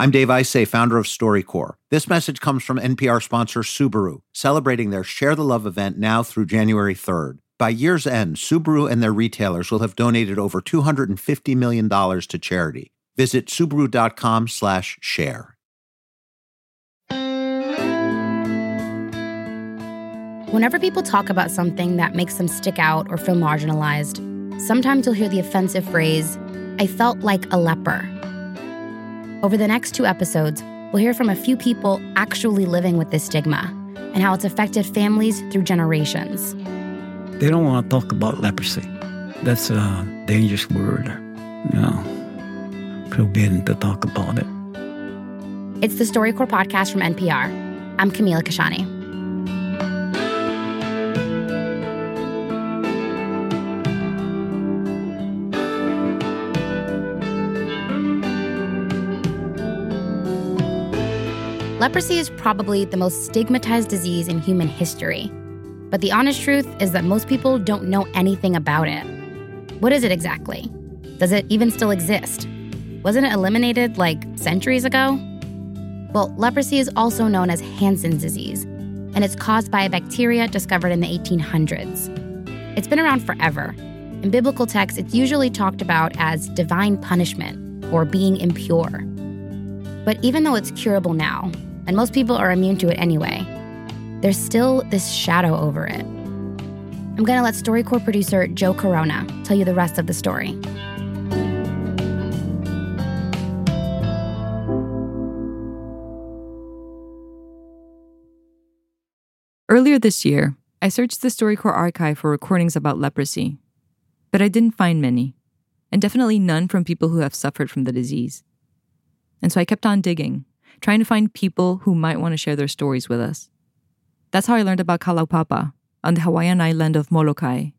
I'm Dave Isay, founder of StoryCorps. This message comes from NPR sponsor Subaru, celebrating their Share the Love event now through January 3rd. By year's end, Subaru and their retailers will have donated over $250 million to charity. Visit Subaru.com slash share. Whenever people talk about something that makes them stick out or feel marginalized, sometimes you'll hear the offensive phrase, I felt like a leper. Over the next two episodes, we'll hear from a few people actually living with this stigma and how it's affected families through generations. They don't want to talk about leprosy. That's a dangerous word. You know, forbidden to talk about it. It's the StoryCorps podcast from NPR. I'm Camila Kashani. Leprosy is probably the most stigmatized disease in human history. But the honest truth is that most people don't know anything about it. What is it exactly? Does it even still exist? Wasn't it eliminated like centuries ago? Well, leprosy is also known as Hansen's disease, and it's caused by a bacteria discovered in the 1800s. It's been around forever. In biblical texts, it's usually talked about as divine punishment or being impure. But even though it's curable now, and most people are immune to it anyway, there's still this shadow over it. I'm going to let StoryCorps producer Joe Corona tell you the rest of the story. Earlier this year, I searched the StoryCorps archive for recordings about leprosy, but I didn't find many, and definitely none from people who have suffered from the disease. And so I kept on digging trying to find people who might want to share their stories with us. That's how I learned about Kalaupapa on the Hawaiian island of Molokai.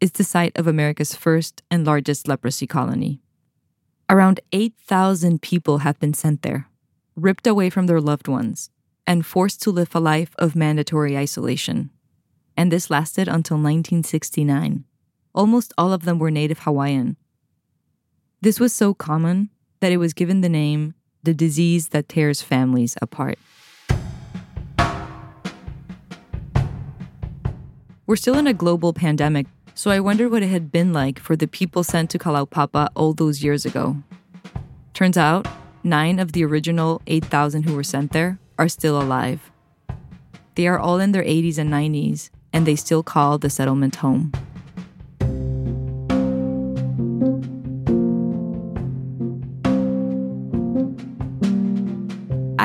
It's the site of America's first and largest leprosy colony. Around 8,000 people have been sent there, ripped away from their loved ones, and forced to live a life of mandatory isolation. And this lasted until 1969. Almost all of them were native Hawaiian. This was so common that it was given the name the disease that tears families apart. We're still in a global pandemic, so I wonder what it had been like for the people sent to Kalaupapa all those years ago. Turns out, nine of the original 8,000 who were sent there are still alive. They are all in their 80s and 90s, and they still call the settlement home.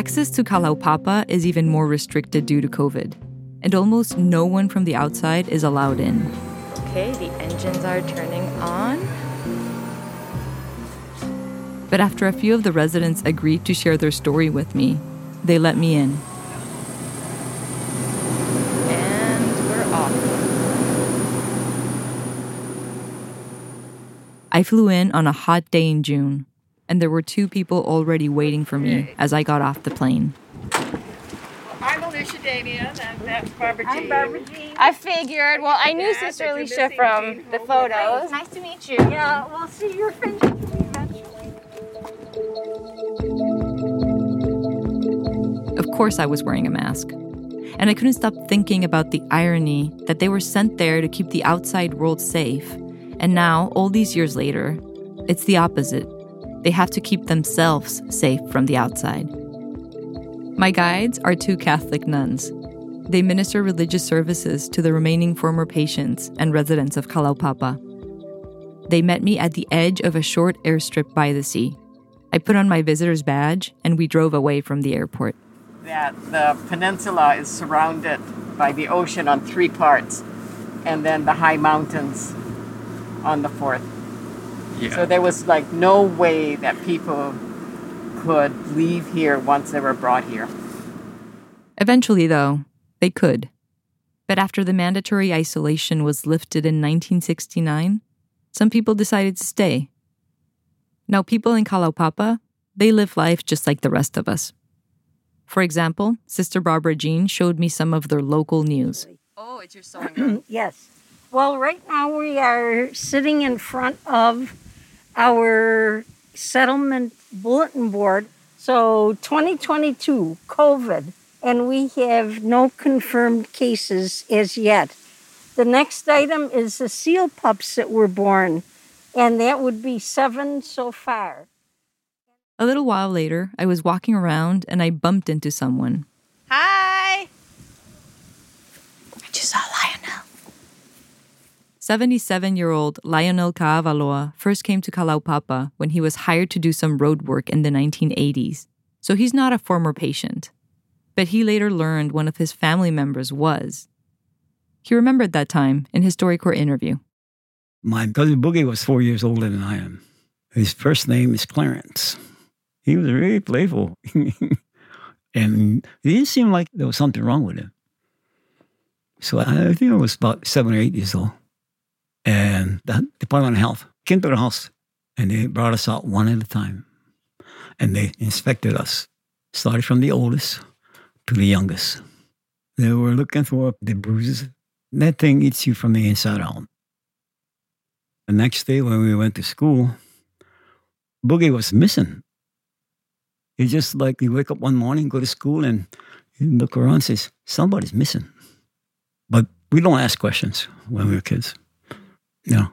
Access to Kalaupapa is even more restricted due to COVID, and almost no one from the outside is allowed in. Okay, the engines are turning on. But after a few of the residents agreed to share their story with me, they let me in. And we're off. I flew in on a hot day in June and there were two people already waiting for me as I got off the plane. I'm Alicia Damien, and that's Barbara Jean. I'm Barbara Jean. I figured. Well, I knew Sister Alicia from the photos. Nice to meet you. Yeah, we'll see your friends Of course, I was wearing a mask. And I couldn't stop thinking about the irony that they were sent there to keep the outside world safe. And now, all these years later, it's the opposite. They have to keep themselves safe from the outside. My guides are two Catholic nuns. They minister religious services to the remaining former patients and residents of Kalaupapa. They met me at the edge of a short airstrip by the sea. I put on my visitor's badge and we drove away from the airport. That the peninsula is surrounded by the ocean on three parts, and then the high mountains on the fourth. Yeah. So there was like no way that people could leave here once they were brought here. Eventually, though, they could. But after the mandatory isolation was lifted in 1969, some people decided to stay. Now, people in Kalaupapa, they live life just like the rest of us. For example, Sister Barbara Jean showed me some of their local news. Oh, it's your sewing yes. Well, right now we are sitting in front of our settlement bulletin board. So 2022, COVID, and we have no confirmed cases as yet. The next item is the seal pups that were born, and that would be seven so far. A little while later, I was walking around and I bumped into someone. Hi! I just saw Lionel. 77 year old Lionel Kaavaloa first came to Kalaupapa when he was hired to do some road work in the 1980s, so he's not a former patient. But he later learned one of his family members was. He remembered that time in his StoryCorps interview. My cousin Boogie was four years older than I am. His first name is Clarence. He was really playful. and it didn't seem like there was something wrong with him. So I think I was about seven or eight years old. And the Department of Health came to the house and they brought us out one at a time. And they inspected us, started from the oldest to the youngest. They were looking for the bruises. That thing eats you from the inside out. The next day when we went to school, Boogie was missing. He just like you wake up one morning, go to school, and you look around and says, somebody's missing. But we don't ask questions when we were kids. No.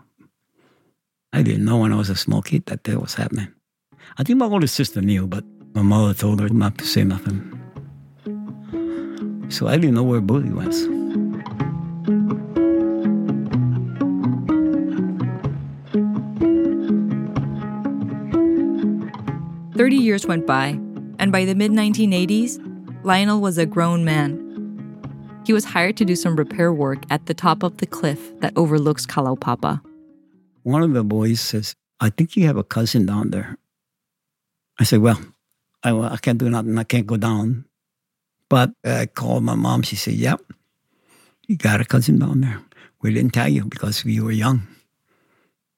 I didn't know when I was a small kid that that was happening. I think my older sister knew, but my mother told her not to say nothing. So I didn't know where Boogie was. Thirty years went by, and by the mid 1980s, Lionel was a grown man. He was hired to do some repair work at the top of the cliff that overlooks Kalaupapa. One of the boys says, I think you have a cousin down there. I said, Well, I, I can't do nothing. I can't go down. But I called my mom. She said, Yep, you got a cousin down there. We didn't tell you because we were young.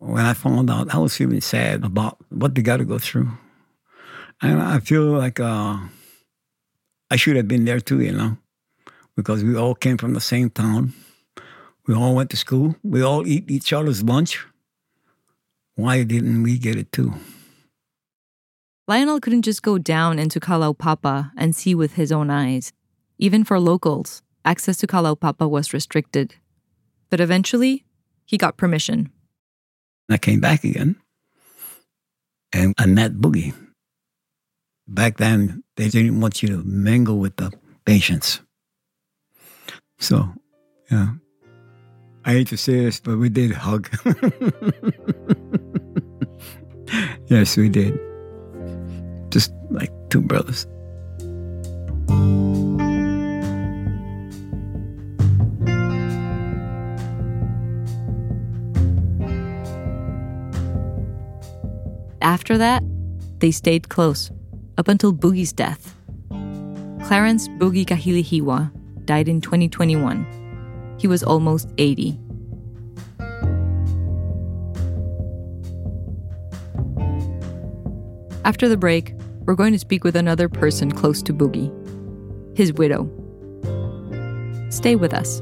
When I found out, I was feeling sad about what they got to go through. And I feel like uh, I should have been there too, you know, because we all came from the same town. We all went to school. We all eat each other's lunch. Why didn't we get it too? Lionel couldn't just go down into Kalaupapa and see with his own eyes. Even for locals, access to Kalaupapa was restricted. But eventually, he got permission. I came back again and I met Boogie. Back then, they didn't want you to mingle with the patients. So, yeah. I hate to say this, but we did hug. yes, we did. Just like two brothers. After that, they stayed close up until Boogie's death. Clarence Boogie Kahilihiwa died in 2021. He was almost 80. After the break, we're going to speak with another person close to Boogie his widow. Stay with us.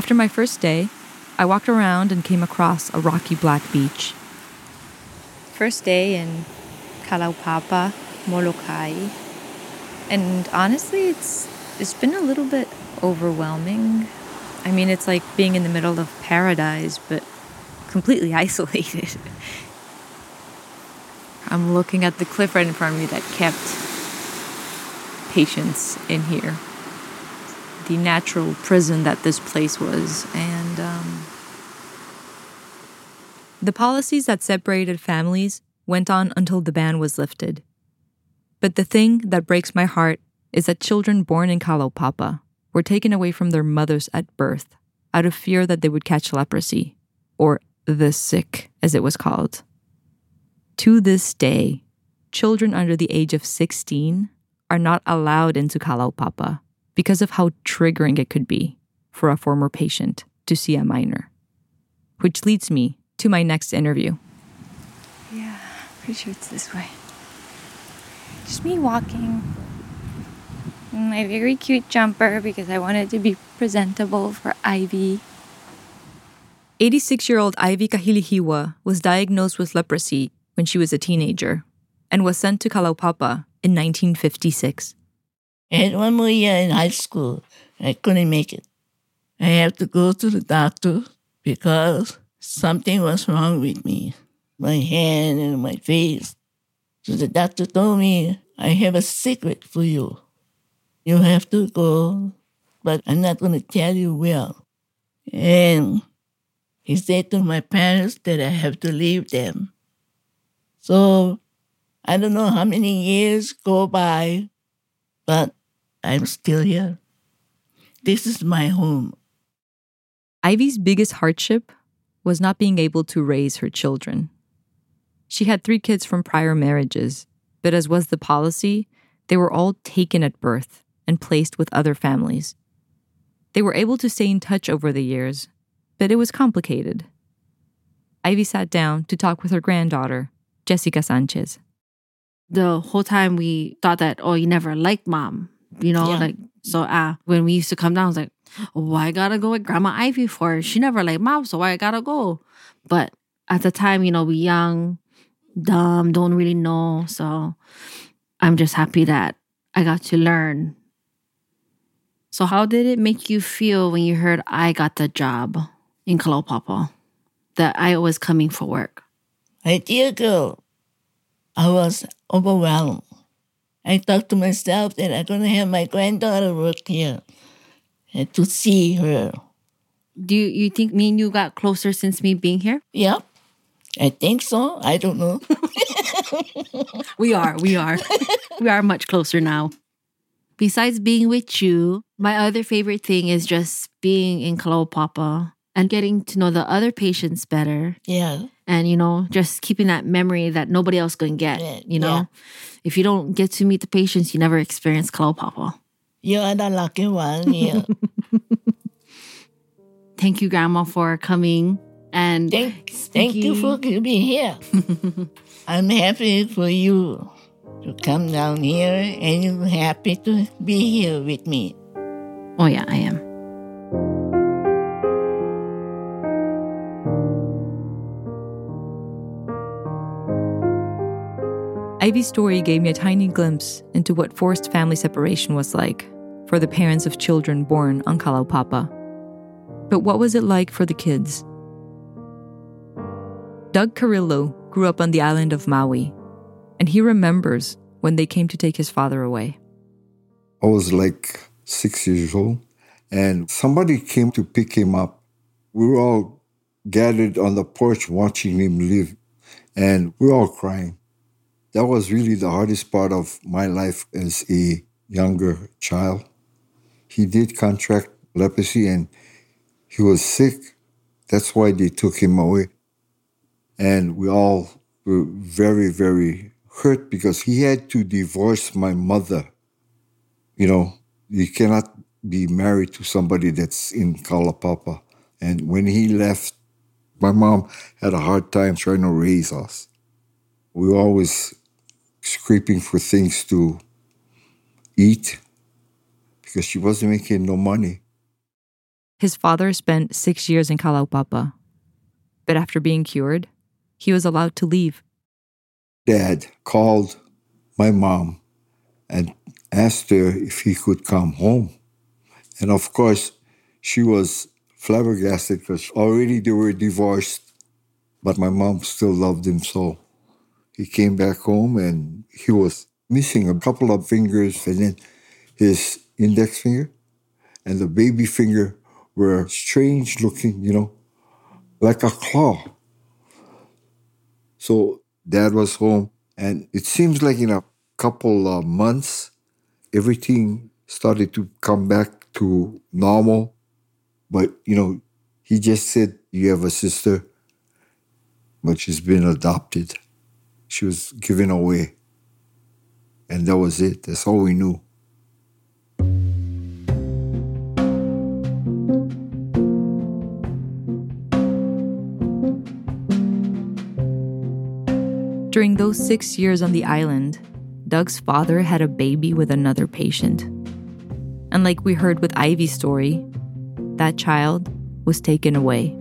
After my first day, I walked around and came across a rocky black beach. First day in Kalaupapa, Molokai. And honestly, it's it's been a little bit overwhelming. I mean, it's like being in the middle of paradise, but completely isolated. I'm looking at the cliff right in front of me that kept patients in here the natural prison that this place was. And um, the policies that separated families went on until the ban was lifted. But the thing that breaks my heart is that children born in Kalaupapa were taken away from their mothers at birth out of fear that they would catch leprosy, or the sick, as it was called. To this day, children under the age of 16 are not allowed into Kalaupapa because of how triggering it could be for a former patient to see a minor. Which leads me to my next interview. Yeah, pretty sure it's this way. Just me walking. in My very cute jumper because I wanted to be presentable for Ivy. 86 year old Ivy Kahilihiwa was diagnosed with leprosy when she was a teenager and was sent to Kalaupapa in 1956. I had one more year in high school. I couldn't make it. I had to go to the doctor because something was wrong with me, my hand and my face. So the doctor told me, I have a secret for you. You have to go, but I'm not going to tell you where. And he said to my parents that I have to leave them. So I don't know how many years go by, but I'm still here. This is my home. Ivy's biggest hardship was not being able to raise her children. She had three kids from prior marriages, but as was the policy, they were all taken at birth and placed with other families. They were able to stay in touch over the years, but it was complicated. Ivy sat down to talk with her granddaughter, Jessica Sanchez. The whole time we thought that, oh, you never liked mom, you know, Yeah. like, so uh, when we used to come down, I was like, why I gotta go with Grandma Ivy for? She never like mom, so why I gotta go? But at the time, you know, we young, dumb, don't really know. So I'm just happy that I got to learn. So how did it make you feel when you heard I got the job in Kalaupapa? That I was coming for work? My dear girl, I was overwhelmed. I thought to myself that I'm going to have my granddaughter work here and to see her. Do you, you think me and you got closer since me being here? Yep, I think so. I don't know. We are, we are. we are much closer now. Besides being with you, my other favorite thing is just being in Kalaupapa and getting to know the other patients better. yeah, And, you know, just keeping that memory that nobody else can get. You know, yeah. if you don't get to meet the patients, you never experience Kalaupapa. you're the lucky one. Yeah. Thank you, Grandma, for coming. And thank, thank you for being here. I'm happy for you to come down here and you're happy to be here with me. oh, yeah, I am. Ivy's story gave me a tiny glimpse into what forced family separation was like for the parents of children born on Kalaupapa. But what was it like for the kids? Doug Carrillo grew up on the island of Maui, and he remembers when they came to take his father away. I was like six years old, and somebody came to pick him up. We were all gathered on the porch watching him leave, and we were all crying. That was really the hardest part of my life as a younger child. He did contract leprosy and he was sick. That's why they took him away. And we all were very, very hurt because he had to divorce my mother you know, you cannot be married to somebody that's in Kalaupapa. And when he left, my mom had a hard time trying to raise us. We always scraping for things to eat because she wasn't making no money. His father spent six years in Kalaupapa, but after being cured, he was allowed to leave. Dad called my mom and asked her if he could come home. And of course, she was flabbergasted because already they were divorced, but my mom still loved him so. He came back home and he was missing a couple of fingers and then his index finger and the baby finger were strange looking, you know, like a claw. So dad was home, and it seems like in a couple of months, everything started to come back to normal. But, you know, he just said, You have a sister, but she's been adopted. She was given away. And that was it. That's all we knew. During those six years on the island, Doug's father had a baby with another patient. And like we heard with Ivy's story, that child was taken away.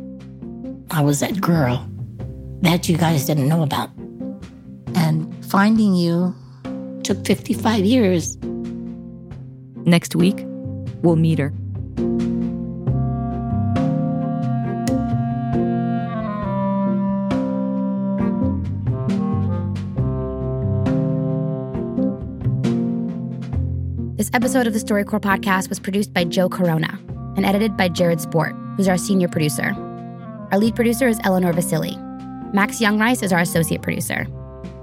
I was that girl that you guys didn't know about. And finding you took 55 years. Next week, we'll meet her. This episode of the StoryCorps podcast was produced by Joe Corona and edited by Jared Sport, who's our senior producer. Our lead producer is Eleanor Vasili. Max Young Jungreis is our associate producer.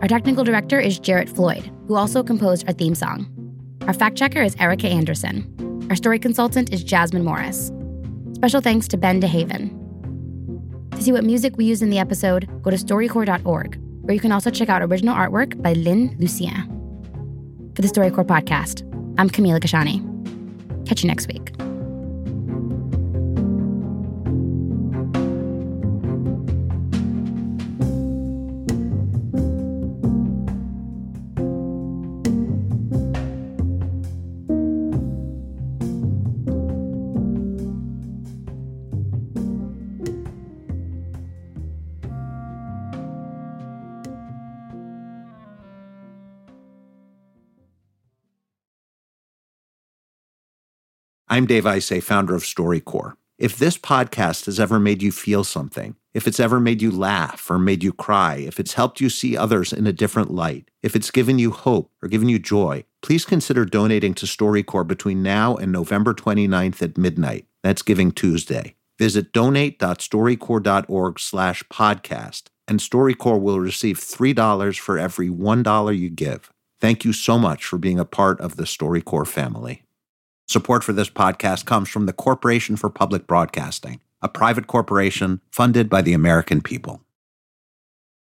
Our technical director is Jarrett Floyd, who also composed our theme song. Our fact checker is Erica Anderson. Our story consultant is Jasmine Morris. Special thanks to Ben DeHaven. To see what music we use in the episode, go to storycorps.org, where you can also check out original artwork by Lynn Lucien. For the StoryCorps podcast, I'm Camila Kashani. Catch you next week. I'm Dave Isay, founder of StoryCorps. If this podcast has ever made you feel something, if it's ever made you laugh or made you cry, if it's helped you see others in a different light, if it's given you hope or given you joy, please consider donating to StoryCorps between now and November 29th at midnight. That's Giving Tuesday. Visit donate.storycorps.org slash podcast, and StoryCorps will receive $3 for every $1 you give. Thank you so much for being a part of the StoryCorps family. Support for this podcast comes from the Corporation for Public Broadcasting, a private corporation funded by the American people.